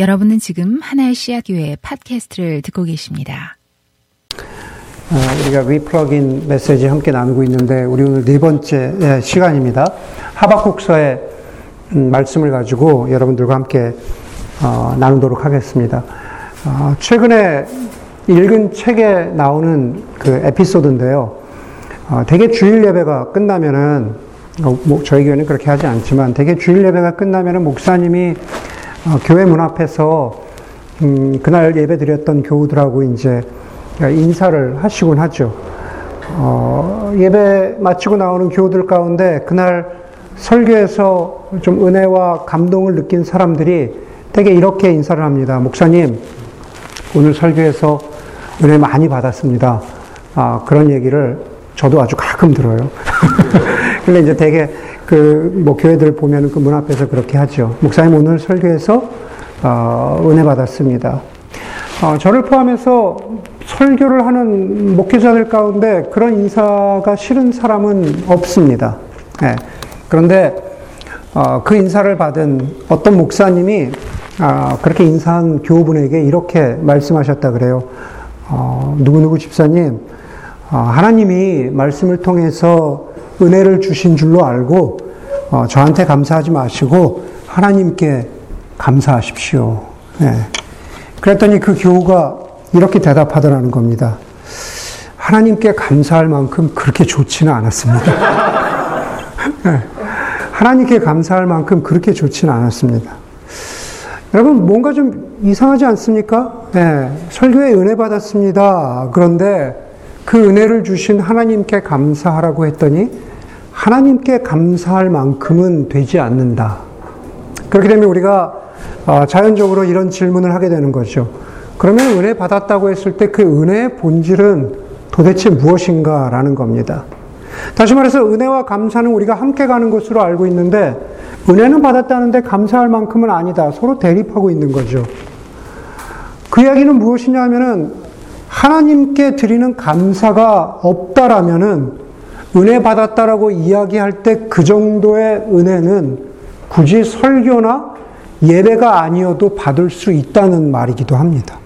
여러분은 지금 하나의 씨앗교회 팟캐스트를 듣고 계십니다. 어, 우리가 리플러긴 메시지 함께 나누고 있는데 우리 오늘 네 번째 예, 시간입니다. 하박국서의 음, 말씀을 가지고 여러분들과 함께 어, 나누도록 하겠습니다. 어, 최근에 읽은 책에 나오는 그 에피소드인데요. 대개 주일 예배가 끝나면은 뭐 저희 교회는 그렇게 하지 않지만 대개 주일 예배가 끝나면은 목사님이 교회 문 앞에서 음, 그날 예배 드렸던 교우들하고 이제 인사를 하시곤 하죠. 어, 예배 마치고 나오는 교우들 가운데 그날 설교에서 좀 은혜와 감동을 느낀 사람들이 되게 이렇게 인사를 합니다. 목사님, 오늘 설교에서 은혜 많이 받았습니다. 아, 그런 얘기를 저도 아주 가끔 들어요. 근데 이제 되게 그, 뭐, 교회들 보면 그 문 앞에서 그렇게 하죠. 목사님 오늘 설교에서, 어, 은혜 받았습니다. 어, 저를 포함해서 설교를 하는 목회자들 가운데 그런 인사가 싫은 사람은 없습니다. 네. 그런데 어, 그 인사를 받은 어떤 목사님이 어, 그렇게 인사한 교우분에게 이렇게 말씀하셨다 그래요. 어, 누구누구 집사님, 어, 하나님이 말씀을 통해서 은혜를 주신 줄로 알고 어, 저한테 감사하지 마시고 하나님께 감사하십시오. 네. 그랬더니 그 교우가 이렇게 대답하더라는 겁니다. 하나님께 감사할 만큼 그렇게 좋지는 않았습니다. 네. 하나님께 감사할 만큼 그렇게 좋지는 않았습니다. 여러분, 뭔가 좀 이상하지 않습니까? 네. 설교에 은혜 받았습니다. 그런데 그 은혜를 주신 하나님께 감사하라고 했더니 하나님께 감사할 만큼은 되지 않는다. 그렇게 되면 우리가 어, 자연적으로 이런 질문을 하게 되는 거죠. 그러면 은혜 받았다고 했을 때 그 은혜의 본질은 도대체 무엇인가라는 겁니다. 다시 말해서 은혜와 감사는 우리가 함께 가는 것으로 알고 있는데 은혜는 받았다는데 감사할 만큼은 아니다. 서로 대립하고 있는 거죠. 그 이야기는 무엇이냐 하면은 하나님께 드리는 감사가 없다라면은 은혜 받았다라고 이야기할 때 그 정도의 은혜는 굳이 설교나 예배가 아니어도 받을 수 있다는 말이기도 합니다.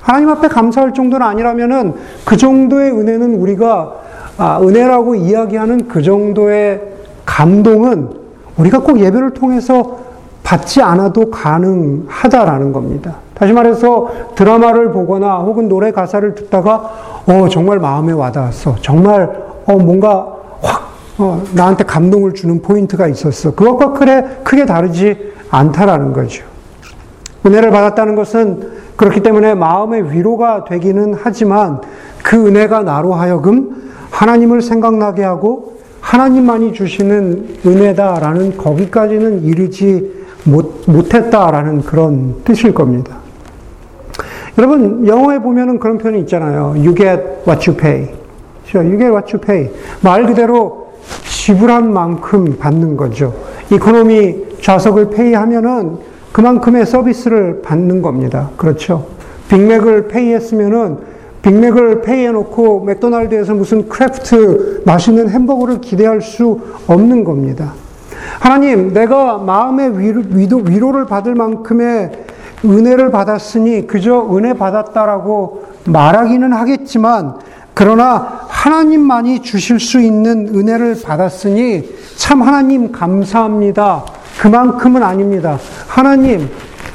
하나님 앞에 감사할 정도는 아니라면은 그 정도의 은혜는 우리가 아, 은혜라고 이야기하는 그 정도의 감동은 우리가 꼭 예배를 통해서 받지 않아도 가능하다라는 겁니다. 다시 말해서 드라마를 보거나 혹은 노래 가사를 듣다가 어 정말 마음에 와닿았어. 정말 어 뭔가 확 어, 나한테 감동을 주는 포인트가 있었어. 그것과 크게, 크게 다르지 않다라는 거죠. 은혜를 받았다는 것은 그렇기 때문에 마음의 위로가 되기는 하지만 그 은혜가 나로 하여금 하나님을 생각나게 하고 하나님만이 주시는 은혜다라는 거기까지는 이르지 못, 못했다라는 그런 뜻일 겁니다. 여러분, 영어에 보면은 그런 표현이 있잖아요. You get what you pay. You get what you pay. 말 그대로 지불한 만큼 받는 거죠. 이코노미 좌석을 페이하면은 그만큼의 서비스를 받는 겁니다. 그렇죠. 빅맥을 페이했으면은 빅맥을 pay해놓고 맥도날드에서 무슨 craft 맛있는 햄버거를 기대할 수 없는 겁니다. 하나님, 내가 마음의 위로, 위로를 받을 만큼의 은혜를 받았으니 그저 은혜 받았다라고 말하기는 하겠지만 그러나 하나님만이 주실 수 있는 은혜를 받았으니 참 하나님 감사합니다. 그만큼은 아닙니다. 하나님,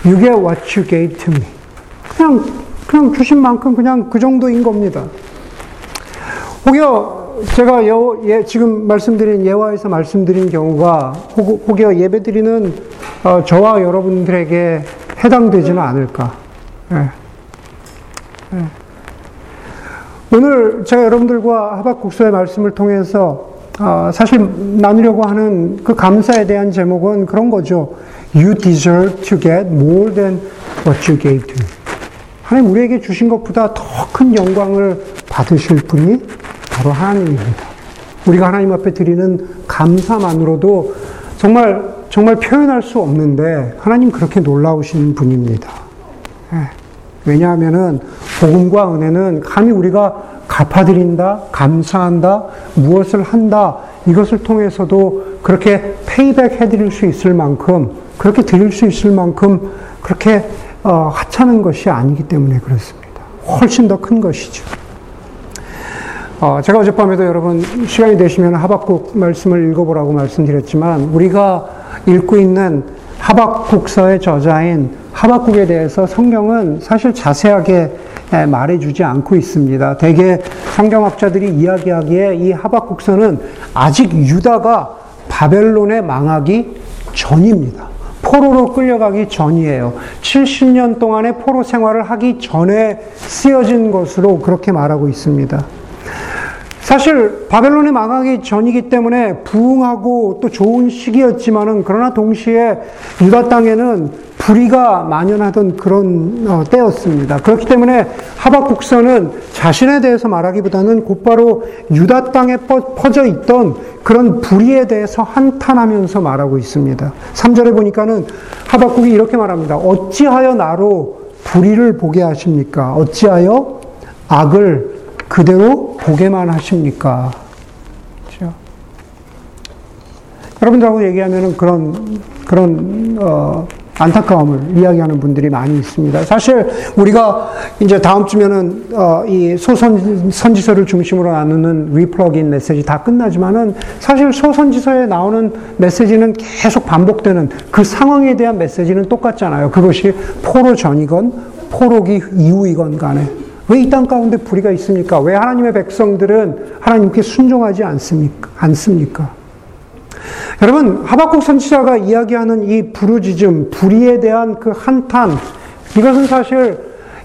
you get what you gave to me. 그냥, 그냥 주신 만큼 그냥 그 정도인 겁니다. 혹여 제가 예, 지금 말씀드린 예화에서 말씀드린 경우가 혹, 여 예배 드리는 어, 저와 여러분들에게 해당되지는 않을까. 예. 예. 오늘 제가 여러분들과 하박국서의 말씀을 통해서 어, 사실 나누려고 하는 그 감사에 대한 제목은 그런 거죠. You deserve to get more than what you gave to. 하나님 우리에게 주신 것보다 더 큰 영광을 받으실 분이 바로 하나님입니다. 우리가 하나님 앞에 드리는 감사만으로도 정말 정말 표현할 수 없는데 하나님 그렇게 놀라우신 분입니다. 예. 왜냐하면은 복음과 은혜는 감히 우리가 갚아드린다, 감사한다, 무엇을 한다, 이것을 통해서도 그렇게 페이백 해드릴 수 있을 만큼, 그렇게 드릴 수 있을 만큼, 그렇게 어, 하찮은 것이 아니기 때문에 그렇습니다. 훨씬 더 큰 것이죠. 어, 제가 어젯밤에도 여러분 시간이 되시면 하박국 말씀을 읽어보라고 말씀드렸지만 우리가 읽고 있는 하박국서의 저자인 하박국에 대해서 성경은 사실 자세하게 말해주지 않고 있습니다. 대개 성경학자들이 이야기하기에 이 하박국서는 아직 유다가 바벨론에 망하기 전입니다. 포로로 끌려가기 전이에요. 70년 동안의 포로 생활을 하기 전에 쓰여진 것으로 그렇게 말하고 있습니다. 사실 바벨론이 망하기 전이기 때문에 부흥하고 또 좋은 시기였지만은 그러나 동시에 유다 땅에는 불의가 만연하던 그런 어, 때였습니다. 그렇기 때문에 하박국서는 자신에 대해서 말하기보다는 곧바로 유다 땅에 퍼져 있던 그런 불의에 대해서 한탄하면서 말하고 있습니다. 3절에 보니까는 하박국이 이렇게 말합니다. 어찌하여 나로 불의를 보게 하십니까? 어찌하여 악을 그대로 보게만 하십니까? 그렇죠? 여러분들하고 얘기하면 그런, 그런, 어, 안타까움을 이야기하는 분들이 많이 있습니다. 사실 우리가 이제 다음 주면은 어, 이 소선 선지서를 중심으로 나누는 리플러그인 메시지 다 끝나지만은 사실 소선지서에 나오는 메시지는 계속 반복되는 그 상황에 대한 메시지는 똑같잖아요. 그것이 포로 전이건 포로기 이후이건 간에 왜 이 땅 가운데 불의가 있습니까? 왜 하나님의 백성들은 하나님께 순종하지 않습니까? 않습니까? 여러분, 하박국 선지자가 이야기하는 이 부르짖음, 불의에 대한 그 한탄, 이것은 사실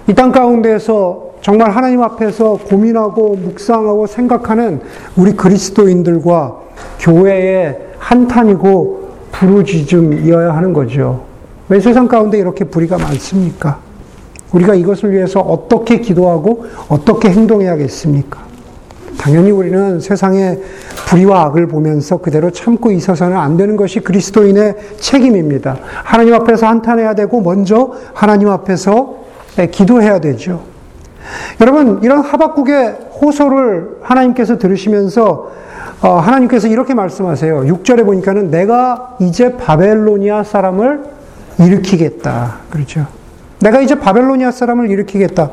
이 땅 가운데에서 정말 하나님 앞에서 고민하고 묵상하고 생각하는 우리 그리스도인들과 교회의 한탄이고 부르짖음이어야 하는 거죠. 왜 세상 가운데 이렇게 불의가 많습니까? 우리가 이것을 위해서 어떻게 기도하고 어떻게 행동해야겠습니까? 당연히 우리는 세상의 불의와 악을 보면서 그대로 참고 있어서는 안 되는 것이 그리스도인의 책임입니다. 하나님 앞에서 한탄해야 되고 먼저 하나님 앞에서 기도해야 되죠. 여러분 이런 하박국의 호소를 하나님께서 들으시면서 어, 하나님께서 이렇게 말씀하세요. 6절에 보니까는 내가 이제 바벨로니아 사람을 일으키겠다. 그렇죠. 내가 이제 바벨로니아 사람을 일으키겠다.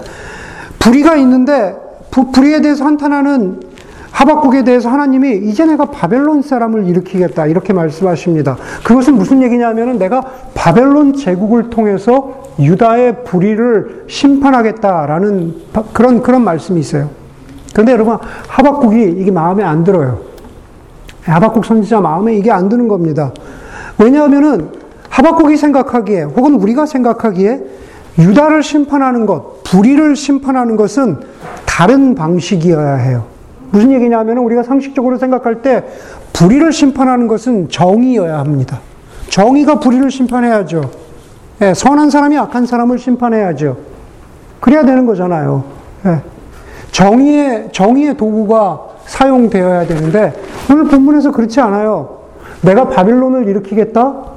불의가 있는데 불의에 대해서 한탄하는 하박국에 대해서 하나님이 이제 내가 바벨론 사람을 일으키겠다 이렇게 말씀하십니다. 그것은 무슨 얘기냐면은 내가 바벨론 제국을 통해서 유다의 불의를 심판하겠다라는 그런 그런 말씀이 있어요. 그런데 여러분 하박국이 이게 마음에 안 들어요. 하박국 선지자 마음에 이게 안 드는 겁니다. 왜냐하면은 하박국이 생각하기에 혹은 우리가 생각하기에 유다를 심판하는 것, 불의를 심판하는 것은 다른 방식이어야 해요. 무슨 얘기냐면 우리가 상식적으로 생각할 때 불의를 심판하는 것은 정의여야 합니다. 정의가 불의를 심판해야죠. 예, 선한 사람이 악한 사람을 심판해야죠. 그래야 되는 거잖아요. 예, 정의의, 정의의 도구가 사용되어야 되는데 오늘 본문에서 그렇지 않아요. 내가 바빌론을 일으키겠다?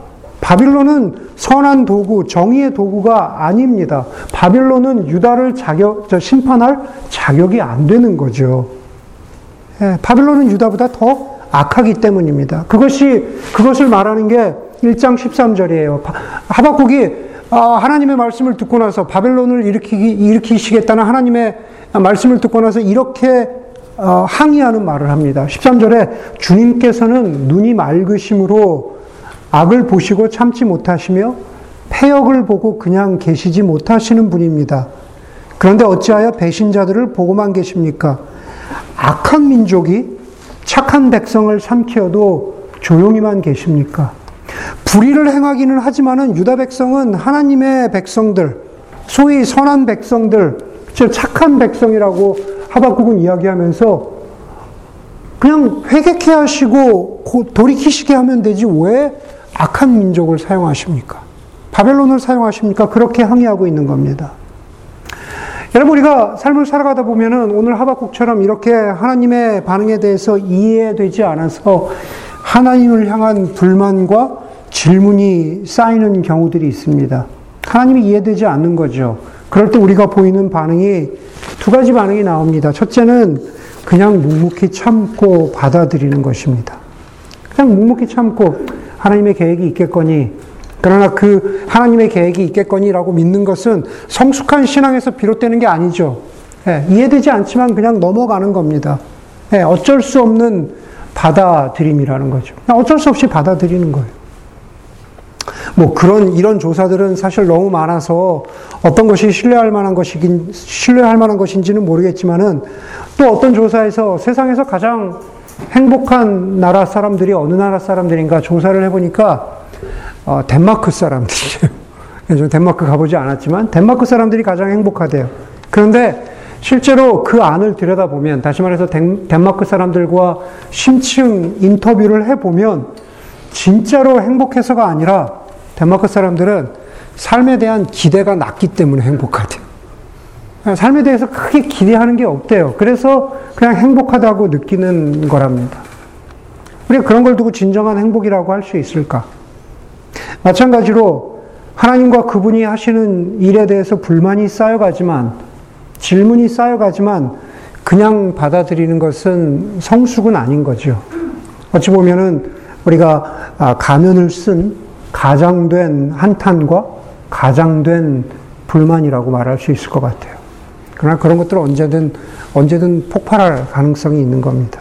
바빌론은 선한 도구, 정의의 도구가 아닙니다. 바빌론은 유다를 자격, 심판할 자격이 안 되는 거죠. 예, 바빌론은 유다보다 더 악하기 때문입니다. 그것이, 그것을 말하는 게 1장 13절이에요. 하박국이 아, 하나님의 말씀을 듣고 나서 바벨론을 일으키기, 일으키시겠다는 하나님의 말씀을 듣고 나서 이렇게 어, 항의하는 말을 합니다. 13절에 주님께서는 눈이 맑으심으로 악을 보시고 참지 못하시며 폐역을 보고 그냥 계시지 못하시는 분입니다. 그런데 어찌하여 배신자들을 보고만 계십니까? 악한 민족이 착한 백성을 삼키어도 조용히만 계십니까? 불의를 행하기는 하지만은 유다 백성은 하나님의 백성들, 소위 선한 백성들, 즉 착한 백성이라고 하박국은 이야기하면서 그냥 회개케 하시고 돌이키시게 하면 되지 왜 악한 민족을 사용하십니까? 바벨론을 사용하십니까? 그렇게 항의하고 있는 겁니다. 여러분 우리가 삶을 살아가다 보면은 오늘 하박국처럼 이렇게 하나님의 반응에 대해서 이해되지 않아서 하나님을 향한 불만과 질문이 쌓이는 경우들이 있습니다. 하나님이 이해되지 않는 거죠. 그럴 때 우리가 보이는 반응이 두 가지 반응이 나옵니다. 첫째는 그냥 묵묵히 참고 받아들이는 것입니다. 그냥 묵묵히 참고 하나님의 계획이 있겠거니 그러나 그 하나님의 계획이 있겠거니라고 믿는 것은 성숙한 신앙에서 비롯되는 게 아니죠. 예, 이해되지 않지만 그냥 넘어가는 겁니다. 예, 어쩔 수 없는 받아들임이라는 거죠. 어쩔 수 없이 받아들이는 거예요. 뭐 그런 이런 조사들은 사실 너무 많아서 어떤 것이 신뢰할 만한 것이긴 신뢰할 만한 것인지는 모르겠지만은 또 어떤 조사에서 세상에서 가장 행복한 나라 사람들이 어느 나라 사람들인가 조사를 해보니까 어, 덴마크 사람들이에요. 저 덴마크 가보지 않았지만 덴마크 사람들이 가장 행복하대요. 그런데 실제로 그 안을 들여다보면 다시 말해서 덴 마크 사람들과 심층 인터뷰를 해보면 진짜로 행복해서가 아니라 덴마크 사람들은 삶에 대한 기대가 낮기 때문에 행복하대요. 삶에 대해서 크게 기대하는 게 없대요. 그래서 그냥 행복하다고 느끼는 거랍니다. 우리가 그런 걸 두고 진정한 행복이라고 할 수 있을까? 마찬가지로 하나님과 그분이 하시는 일에 대해서 불만이 쌓여가지만, 질문이 쌓여가지만, 그냥 받아들이는 것은 성숙은 아닌 거죠. 어찌 보면은 우리가 아, 가면을 쓴 가장된 한탄과 가장된 불만이라고 말할 수 있을 것 같아요. 그러나 그런 것들은 언제든, 언제든 폭발할 가능성이 있는 겁니다.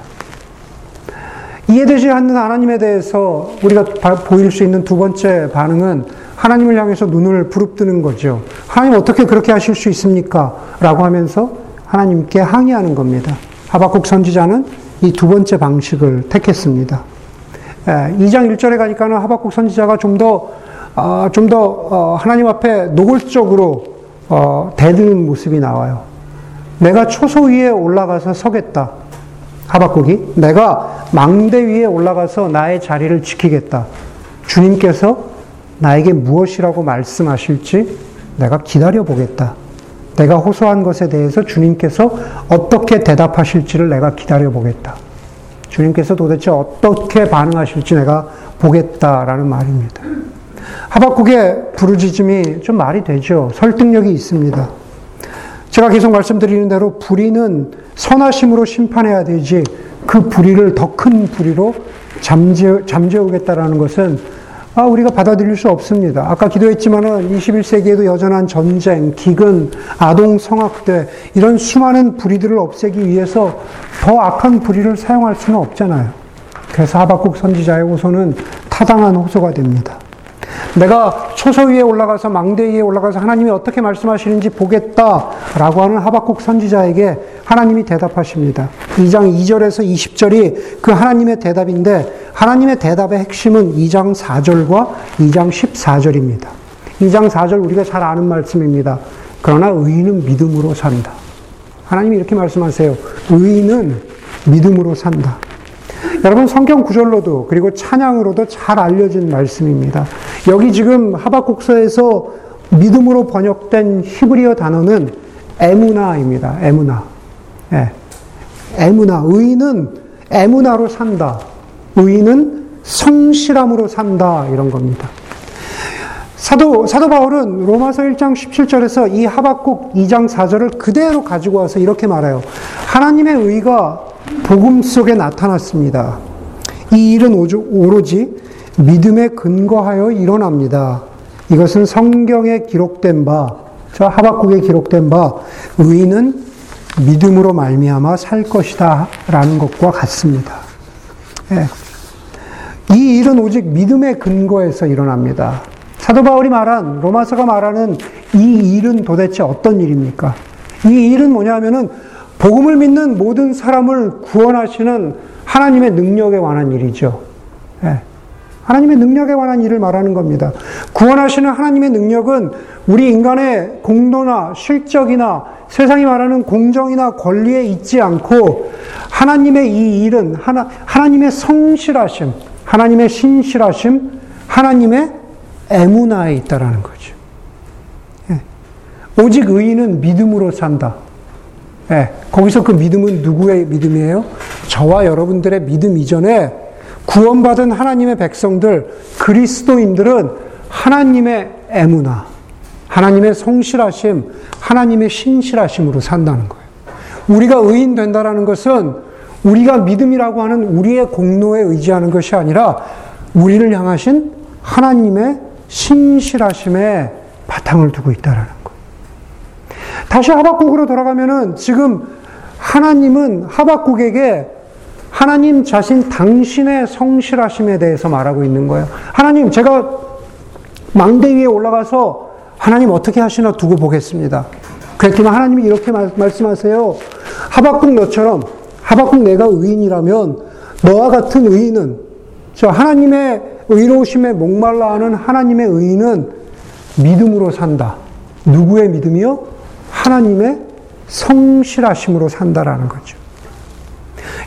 이해되지 않는 하나님에 대해서 우리가 보일 수 있는 두 번째 반응은 하나님을 향해서 눈을 부릅뜨는 거죠. 하나님 어떻게 그렇게 하실 수 있습니까? 라고 하면서 하나님께 항의하는 겁니다. 하박국 선지자는 이 두 번째 방식을 택했습니다. 2장 1절에 가니까는 하박국 선지자가 좀 더, 아, 좀더 어, 하나님 앞에 노골적으로 어, 대드는 모습이 나와요. 내가 초소 위에 올라가서 서겠다. 하박국이 내가 망대 위에 올라가서 나의 자리를 지키겠다. 주님께서 나에게 무엇이라고 말씀하실지 내가 기다려 보겠다. 내가 호소한 것에 대해서 주님께서 어떻게 대답하실지를 내가 기다려 보겠다. 주님께서 도대체 어떻게 반응하실지 내가 보겠다라는 말입니다. 하박국의 부르짖음이 좀 말이 되죠. 설득력이 있습니다. 제가 계속 말씀드리는 대로 불의는 선하심으로 심판해야 되지 그 불의를 더 큰 불의로 잠재, 잠재우겠다라는 것은 아, 우리가 받아들일 수 없습니다. 아까 기도했지만은 21세기에도 여전한 전쟁, 기근, 아동 성학대, 이런 수많은 불의들을 없애기 위해서 더 악한 불의를 사용할 수는 없잖아요. 그래서 하박국 선지자의 호소는 타당한 호소가 됩니다. 내가 초소 위에 올라가서 망대 위에 올라가서 하나님이 어떻게 말씀하시는지 보겠다라고 하는 하박국 선지자에게 하나님이 대답하십니다. 2장 2절에서 20절이 그 하나님의 대답인데 하나님의 대답의 핵심은 2장 4절과 2장 14절입니다. 2장 4절 우리가 잘 아는 말씀입니다. 그러나 의인은 믿음으로 산다. 하나님이 이렇게 말씀하세요. 의인은 믿음으로 산다. 여러분 성경 구절로도 그리고 찬양으로도 잘 알려진 말씀입니다. 여기 지금 하박국서에서 믿음으로 번역된 히브리어 단어는 에무나입니다. 에무나. 예. 에무나. 의인은 에무나로 산다. 의인은 성실함으로 산다. 이런 겁니다. 사도, 사도 바울은 로마서 1장 17절에서 이 하박국 2장 4절을 그대로 가지고 와서 이렇게 말해요. 하나님의 의가 복음 속에 나타났습니다. 이 일은 오로지 믿음에 근거하여 일어납니다. 이것은 성경에 기록된 바, 저 하박국에 기록된 바, 의인은 믿음으로 말미암아 살 것이다 라는 것과 같습니다. 예. 이 일은 오직 믿음의 근거에서 일어납니다. 사도 바울이 말한 로마서가 말하는 이 일은 도대체 어떤 일입니까? 이 일은 뭐냐면은 복음을 믿는 모든 사람을 구원하시는 하나님의 능력에 관한 일이죠. 예. 하나님의 능력에 관한 일을 말하는 겁니다. 구원하시는 하나님의 능력은 우리 인간의 공로나 실적이나 세상이 말하는 공정이나 권리에 있지 않고 하나님의 이 일은 하나, 하나님의 성실하심, 하나님의 신실하심, 하나님의 애무나에 있다라는 거죠. 예. 오직 의인은 믿음으로 산다. 예, 거기서 그 믿음은 누구의 믿음이에요? 저와 여러분들의 믿음 이전에 구원받은 하나님의 백성들, 그리스도인들은 하나님의 애무나, 하나님의 성실하심, 하나님의 신실하심으로 산다는 거예요. 우리가 의인 된다라는 것은 우리가 믿음이라고 하는 우리의 공로에 의지하는 것이 아니라 우리를 향하신 하나님의 신실하심에 바탕을 두고 있다라는 거. 다시 하박국으로 돌아가면은 지금 하나님은 하박국에게 하나님 자신 당신의 성실하심에 대해서 말하고 있는 거예요. 하나님, 제가 망대 위에 올라가서 하나님 어떻게 하시나 두고 보겠습니다. 그랬더니 하나님이 이렇게 말씀하세요. 하박국 너처럼 하박국 내가 의인이라면 너와 같은 의인은 저 하나님의 의로우심에 목말라 하는 하나님의 의인은 믿음으로 산다. 누구의 믿음이요? 하나님의 성실하심으로 산다라는 거죠.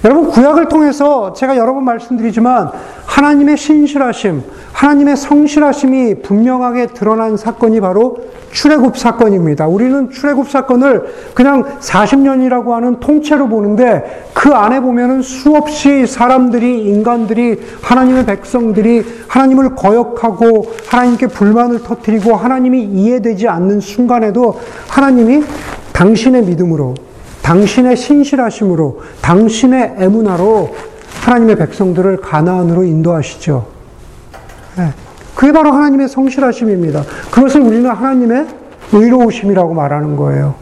여러분, 구약을 통해서 제가 여러 번 말씀드리지만 하나님의 신실하심, 하나님의 성실하심이 분명하게 드러난 사건이 바로 출애굽 사건입니다. 우리는 출애굽 사건을 그냥 40년이라고 하는 통째로 보는데 그 안에 보면은 수없이 사람들이 인간들이 하나님의 백성들이 하나님을 거역하고 하나님께 불만을 터뜨리고 하나님이 이해되지 않는 순간에도 하나님이 당신의 믿음으로 당신의 신실하심으로 당신의 애문화로 하나님의 백성들을 가나안으로 인도하시죠. 네. 그게 바로 하나님의 성실하심입니다. 그것을 우리는 하나님의 의로우심이라고 말하는 거예요.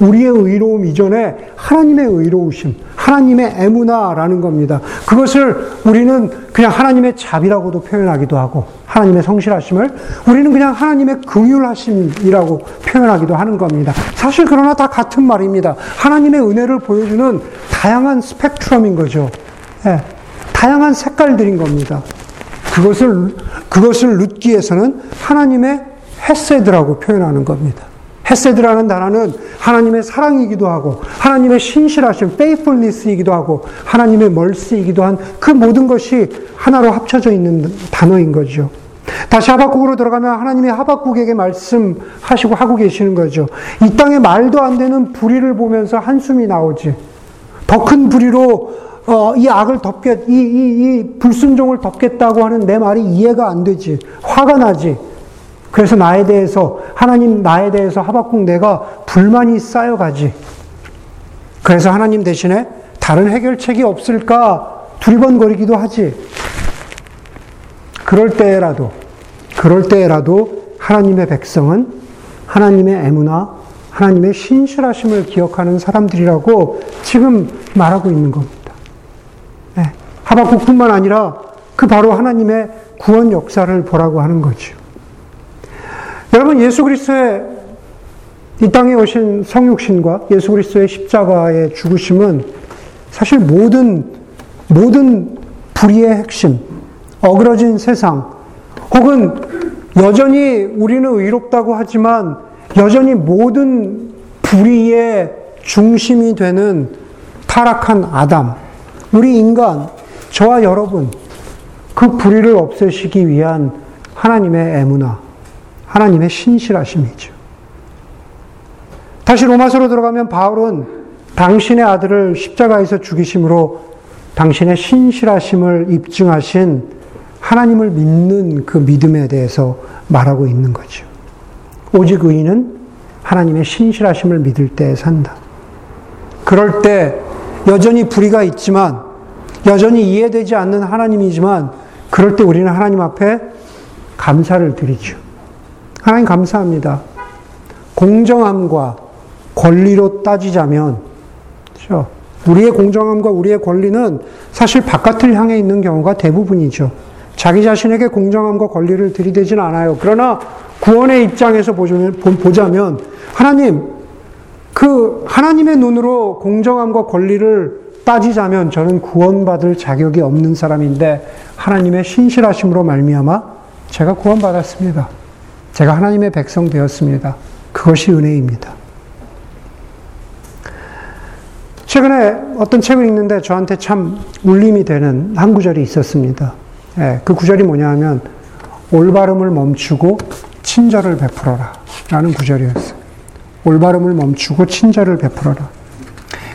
우리의 의로움 이전에 하나님의 의로우심, 하나님의 애무나라는 겁니다. 그것을 우리는 그냥 하나님의 자비라고도 표현하기도 하고, 하나님의 성실하심을 우리는 그냥 하나님의 긍휼하심이라고 표현하기도 하는 겁니다. 사실 그러나 다 같은 말입니다. 하나님의 은혜를 보여주는 다양한 스펙트럼인 거죠. 네, 다양한 색깔들인 겁니다. 그것을, 그것을 룻기에서는 하나님의 헤세드라고 표현하는 겁니다. 헤세드라는 단어는 하나님의 사랑이기도 하고 하나님의 신실하심, faithfulness이기도 하고 하나님의 멀스이기도 한 그 모든 것이 하나로 합쳐져 있는 단어인 거죠. 다시 하박국으로 들어가면 하나님이 하박국에게 말씀하시고 하고 계시는 거죠. 이 땅에 말도 안 되는 불의를 보면서 한숨이 나오지. 더 큰 불의로 어, 이 악을 덮겠, 이, 이, 이 불순종을 덮겠다고 하는 내 말이 이해가 안 되지. 화가 나지. 그래서 나에 대해서, 하나님 나에 대해서 하박국 내가 불만이 쌓여가지. 그래서 하나님 대신에 다른 해결책이 없을까 두리번거리기도 하지. 그럴 때라도, 그럴 때라도 하나님의 백성은 하나님의 애무나 하나님의 신실하심을 기억하는 사람들이라고 지금 말하고 있는 겁니다. 하박국뿐만 아니라 그 바로 하나님의 구원 역사를 보라고 하는 거죠. 여러분 예수 그리스도의 이 땅에 오신 성육신과 예수 그리스도의 십자가의 죽으심은 사실 모든 모든 불의의 핵심, 어그러진 세상, 혹은 여전히 우리는 의롭다고 하지만 여전히 모든 불의의 중심이 되는 타락한 아담, 우리 인간, 저와 여러분, 그 불의를 없애시기 위한 하나님의 애무나, 하나님의 신실하심이죠. 다시 로마서로 들어가면 바울은 당신의 아들을 십자가에서 죽이심으로 당신의 신실하심을 입증하신 하나님을 믿는 그 믿음에 대해서 말하고 있는 거죠. 오직 의인은 하나님의 신실하심을 믿을 때 산다. 그럴 때 여전히 불의가 있지만 여전히 이해되지 않는 하나님이지만 그럴 때 우리는 하나님 앞에 감사를 드리죠. 하나님 감사합니다. 공정함과 권리로 따지자면, 그렇죠? 우리의 공정함과 우리의 권리는 사실 바깥을 향해 있는 경우가 대부분이죠. 자기 자신에게 공정함과 권리를 들이대진 않아요. 그러나 구원의 입장에서 보자면, 하나님, 그 하나님의 눈으로 공정함과 권리를 따지자면 저는 구원받을 자격이 없는 사람인데 하나님의 신실하심으로 말미암아 제가 구원받았습니다. 제가 하나님의 백성 되었습니다. 그것이 은혜입니다. 최근에 어떤 책을 읽는데 저한테 참 울림이 되는 한 구절이 있었습니다. 예, 그 구절이 뭐냐 하면 올바름을 멈추고 친절을 베풀어라 라는 구절이었어요. 올바름을 멈추고 친절을 베풀어라.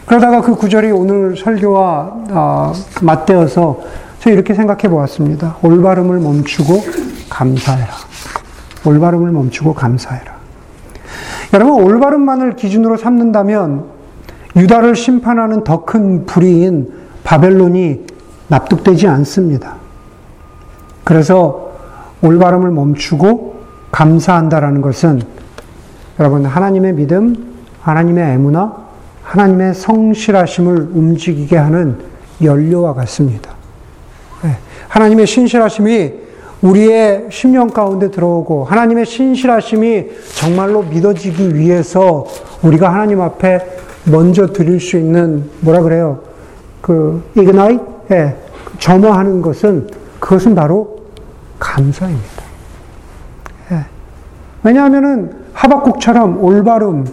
그러다가 그 구절이 오늘 설교와 어, 맞대어서 저 이렇게 생각해 보았습니다. 올바름을 멈추고 감사해라. 올바름을 멈추고 감사해라. 여러분, 올바름만을 기준으로 삼는다면 유다를 심판하는 더 큰 불의인 바벨론이 납득되지 않습니다. 그래서 올바름을 멈추고 감사한다라는 것은 여러분 하나님의 믿음, 하나님의 애무나 하나님의 성실하심을 움직이게 하는 연료와 같습니다. 네. 하나님의 신실하심이 우리의 심령 가운데 들어오고 하나님의 신실하심이 정말로 믿어지기 위해서 우리가 하나님 앞에 먼저 드릴 수 있는 뭐라 그래요? 그 이그나이 예, 점화하는 것은 그것은 바로 감사입니다. 예. 왜냐하면은 하박국처럼 올바름,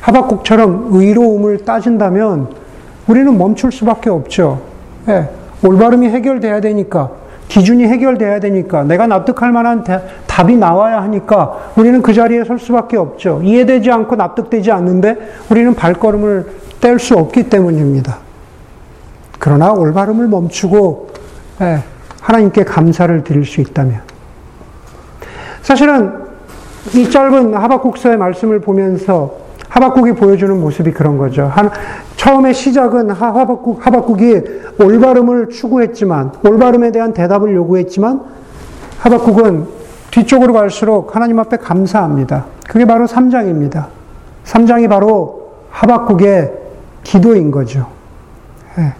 하박국처럼 의로움을 따진다면 우리는 멈출 수밖에 없죠. 예. 올바름이 해결돼야 되니까, 기준이 해결돼야 되니까, 내가 납득할 만한 대, 답이 나와야 하니까 우리는 그 자리에 설 수밖에 없죠. 이해되지 않고 납득되지 않는데 우리는 발걸음을 뗄 수 없기 때문입니다. 그러나 올바름을 멈추고 예, 하나님께 감사를 드릴 수 있다면 사실은 이 짧은 하박국서의 말씀을 보면서 하박국이 보여주는 모습이 그런 거죠. 한, 처음에 시작은 하박국, 하박국이 올바름을 추구했지만, 올바름에 대한 대답을 요구했지만, 하박국은 뒤쪽으로 갈수록 하나님 앞에 감사합니다. 그게 바로 3장입니다. 3장이 바로 하박국의 기도인 거죠. 예.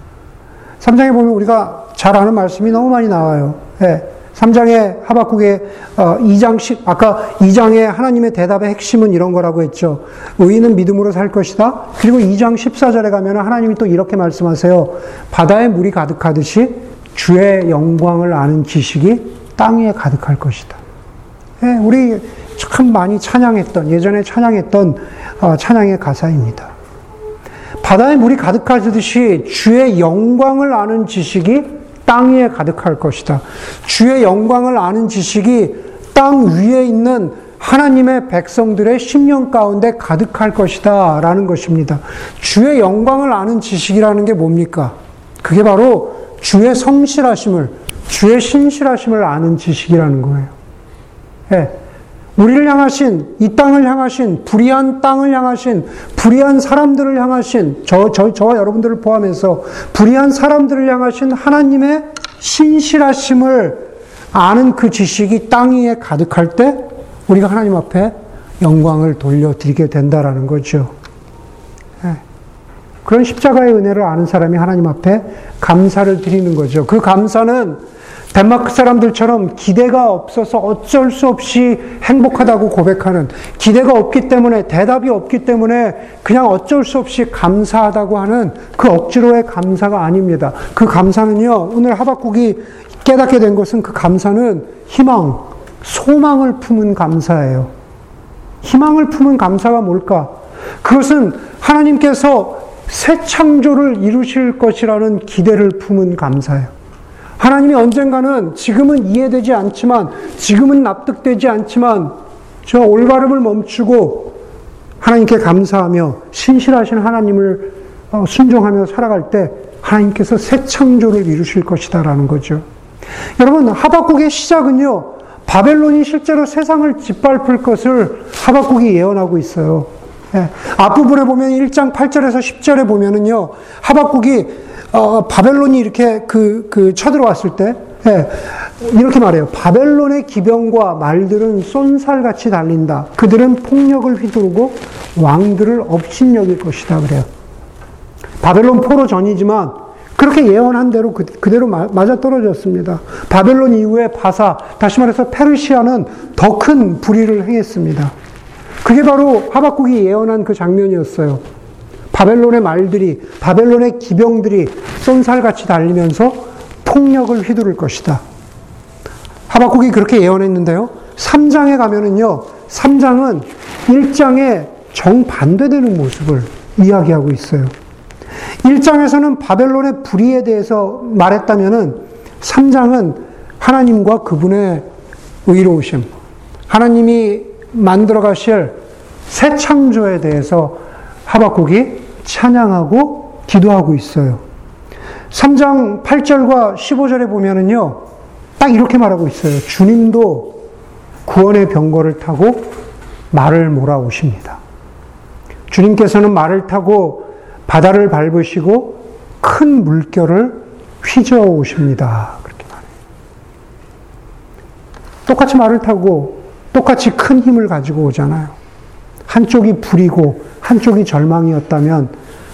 3장에 보면 우리가 잘 아는 말씀이 너무 많이 나와요. 예. 3장의 하박국의 2장씩 어, 아까 2장의 하나님의 대답의 핵심은 이런 거라고 했죠. 의인은 믿음으로 살 것이다. 그리고 2장 14절에 가면 하나님이 또 이렇게 말씀하세요. 바다에 물이 가득하듯이 주의 영광을 아는 지식이 땅 위에 가득할 것이다. 예, 우리 참 많이 찬양했던 예전에 찬양했던 어, 찬양의 가사입니다. 바다에 물이 가득하듯이 주의 영광을 아는 지식이 땅 위에 가득할 것이다. 주의 영광을 아는 지식이 땅 위에 있는 하나님의 백성들의 심령 가운데 가득할 것이다. 라는 것입니다. 주의 영광을 아는 지식이라는 게 뭡니까? 그게 바로 주의 성실하심을, 주의 신실하심을 아는 지식이라는 거예요. 예. 우리를 향하신, 이 땅을 향하신, 불의한 땅을 향하신, 불의한 사람들을 향하신, 저, 저, 저와 여러분들을 포함해서 불의한 사람들을 향하신 하나님의 신실하심을 아는 그 지식이 땅 위에 가득할 때 우리가 하나님 앞에 영광을 돌려드리게 된다라는 거죠. 예. 그런 십자가의 은혜를 아는 사람이 하나님 앞에 감사를 드리는 거죠. 그 감사는 덴마크 사람들처럼 기대가 없어서 어쩔 수 없이 행복하다고 고백하는 기대가 없기 때문에 대답이 없기 때문에 그냥 어쩔 수 없이 감사하다고 하는 그 억지로의 감사가 아닙니다. 그 감사는요, 오늘 하박국이 깨닫게 된 것은 그 감사는 희망, 소망을 품은 감사예요. 희망을 품은 감사가 뭘까? 그것은 하나님께서 새 창조를 이루실 것이라는 기대를 품은 감사예요. 하나님이 언젠가는 지금은 이해되지 않지만, 지금은 납득되지 않지만, 저 올바름을 멈추고 하나님께 감사하며 신실하신 하나님을 어, 순종하며 살아갈 때 하나님께서 새 창조를 이루실 것이다라는 거죠. 여러분, 하박국의 시작은요, 바벨론이 실제로 세상을 짓밟을 것을 하박국이 예언하고 있어요. 예. 앞부분에 보면 1장 8절에서 10절에 보면은요, 하박국이 어, 바벨론이 이렇게 그, 그 쳐들어왔을 때, 예, 이렇게 말해요. 바벨론의 기병과 말들은 쏜살같이 달린다. 그들은 폭력을 휘두르고 왕들을 업신여길 것이다. 그래요. 바벨론 포로 전이지만 그렇게 예언한 대로 그, 그대로 맞아 떨어졌습니다. 바벨론 이후에 바사, 다시 말해서 페르시아는 더 큰 불의를 행했습니다. 그게 바로 하박국이 예언한 그 장면이었어요. 바벨론의 말들이, 바벨론의 기병들이 쏜살같이 달리면서 폭력을 휘두를 것이다. 하박국이 그렇게 예언했는데요. 3장에 가면은요, 3장은 1장에 정반대되는 모습을 이야기하고 있어요. 1장에서는 바벨론의 불의에 대해서 말했다면은 3장은 하나님과 그분의 의로우심, 하나님이 만들어 가실 새 창조에 대해서 하박국이 찬양하고 기도하고 있어요. 3장 8절과 15절에 보면은요, 딱 이렇게 말하고 있어요. 주님도 구원의 병거를 타고 말을 몰아오십니다. 주님께서는 말을 타고 바다를 밟으시고 큰 물결을 휘저어 오십니다. 그렇게 말해요. 똑같이 말을 타고 똑같이 큰 힘을 가지고 오잖아요. 한쪽이 불이고 한쪽이 절망이었다면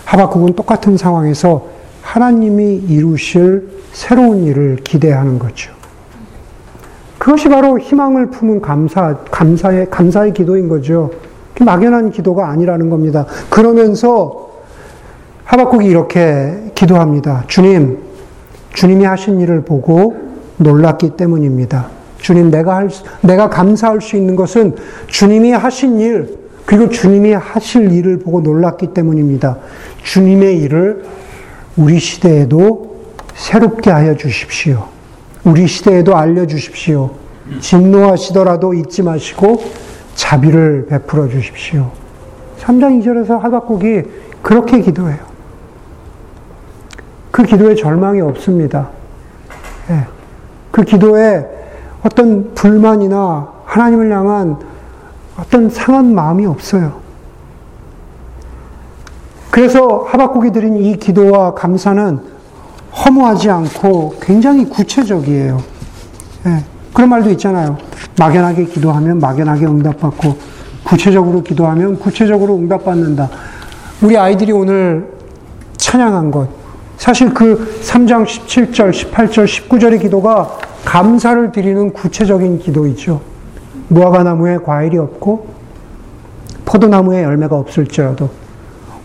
하박국은 똑같은 상황에서 하나님이 이루실 새로운 일을 기대하는 거죠. 그것이 바로 희망을 품은 감사, 감사의, 감사의 기도인 거죠. 막연한 기도가 아니라는 겁니다. 그러면서 하박국이 이렇게 기도합니다. 주님, 주님이 하신 일을 보고 놀랐기 때문입니다. 주님, 내가 할, 내가 감사할 수 있는 것은 주님이 하신 일, 그리고 주님이 하실 일을 보고 놀랐기 때문입니다. 주님의 일을 우리 시대에도 새롭게 하여 주십시오. 우리 시대에도 알려주십시오. 진노하시더라도 잊지 마시고 자비를 베풀어 주십시오. 3장 2절에서 하박국이 그렇게 기도해요. 그 기도에 절망이 없습니다. 예. 그 기도에 어떤 불만이나 하나님을 향한 어떤 상한 마음이 없어요. 그래서 하박국이 드린 이 기도와 감사는 허무하지 않고 굉장히 구체적이에요. 예. 그런 말도 있잖아요. 막연하게 기도하면 막연하게 응답받고 구체적으로 기도하면 구체적으로 응답받는다. 우리 아이들이 오늘 찬양한 것. 사실 그 3장 17절, 18절, 19절의 기도가 감사를 드리는 구체적인 기도이죠. 무화과 나무에 과일이 없고 포도나무에 열매가 없을지라도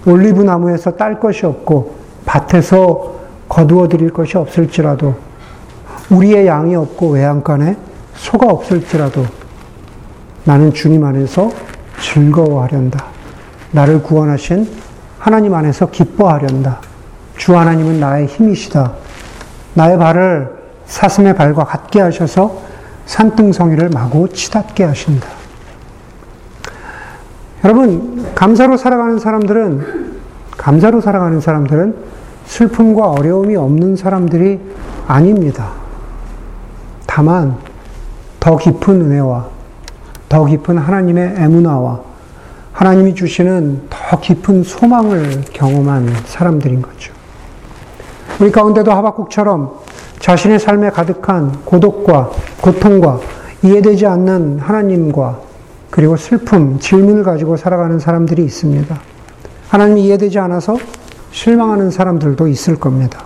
올리브 나무에서 딸 것이 없고 밭에서 거두어 드릴 것이 없을지라도 우리의 양이 없고 외양간에 소가 없을지라도 나는 주님 안에서 즐거워하련다. 나를 구원하신 하나님 안에서 기뻐하련다. 주 하나님은 나의 힘이시다. 나의 발을 사슴의 발과 같게 하셔서 산등성이를 마구 치닫게 하신다. 여러분, 감사로 살아가는 사람들은, 감사로 살아가는 사람들은 슬픔과 어려움이 없는 사람들이 아닙니다. 다만 더 깊은 은혜와 더 깊은 하나님의 애문화와 하나님이 주시는 더 깊은 소망을 경험한 사람들인 거죠. 우리 가운데도 하박국처럼 자신의 삶에 가득한 고독과 고통과 이해되지 않는 하나님과 그리고 슬픔, 질문을 가지고 살아가는 사람들이 있습니다. 하나님이 이해되지 않아서 실망하는 사람들도 있을 겁니다.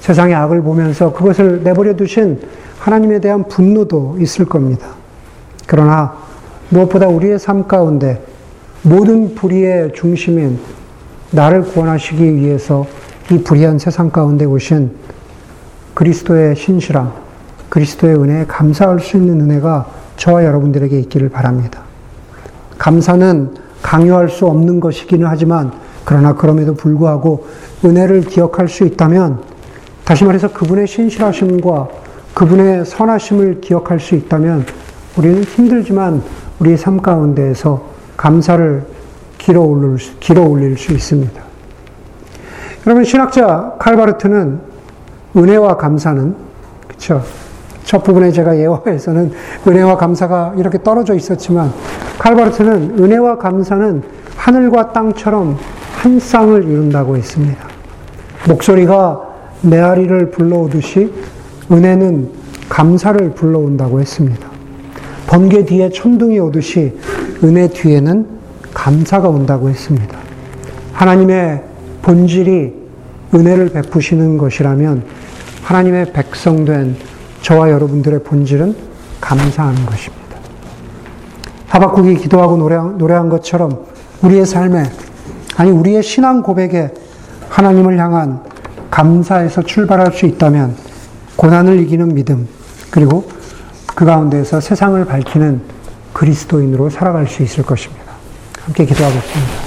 세상의 악을 보면서 그것을 내버려 두신 하나님에 대한 분노도 있을 겁니다. 그러나 무엇보다 우리의 삶 가운데 모든 불의의 중심인 나를 구원하시기 위해서 이 불의한 세상 가운데 오신 그리스도의 신실함, 그리스도의 은혜에 감사할 수 있는 은혜가 저와 여러분들에게 있기를 바랍니다. 감사는 강요할 수 없는 것이기는 하지만 그러나 그럼에도 불구하고 은혜를 기억할 수 있다면 다시 말해서 그분의 신실하심과 그분의 선하심을 기억할 수 있다면 우리는 힘들지만 우리의 삶 가운데에서 감사를 길어 올릴, 수 있습니다. 여러분, 신학자 칼바르트는 은혜와 감사는, 그쵸. 첫 부분에 제가 예화에서는 은혜와 감사가 이렇게 떨어져 있었지만, 칼바르트는 은혜와 감사는 하늘과 땅처럼 한 쌍을 이룬다고 했습니다. 목소리가 메아리를 불러오듯이 은혜는 감사를 불러온다고 했습니다. 번개 뒤에 천둥이 오듯이 은혜 뒤에는 감사가 온다고 했습니다. 하나님의 본질이 은혜를 베푸시는 것이라면 하나님의 백성된 저와 여러분들의 본질은 감사하는 것입니다. 하박국이 기도하고 노래한, 노래한 것처럼 우리의 삶에, 아니, 우리의 신앙 고백에 하나님을 향한 감사에서 출발할 수 있다면 고난을 이기는 믿음, 그리고 그 가운데서 세상을 밝히는 그리스도인으로 살아갈 수 있을 것입니다. 함께 기도하겠습니다.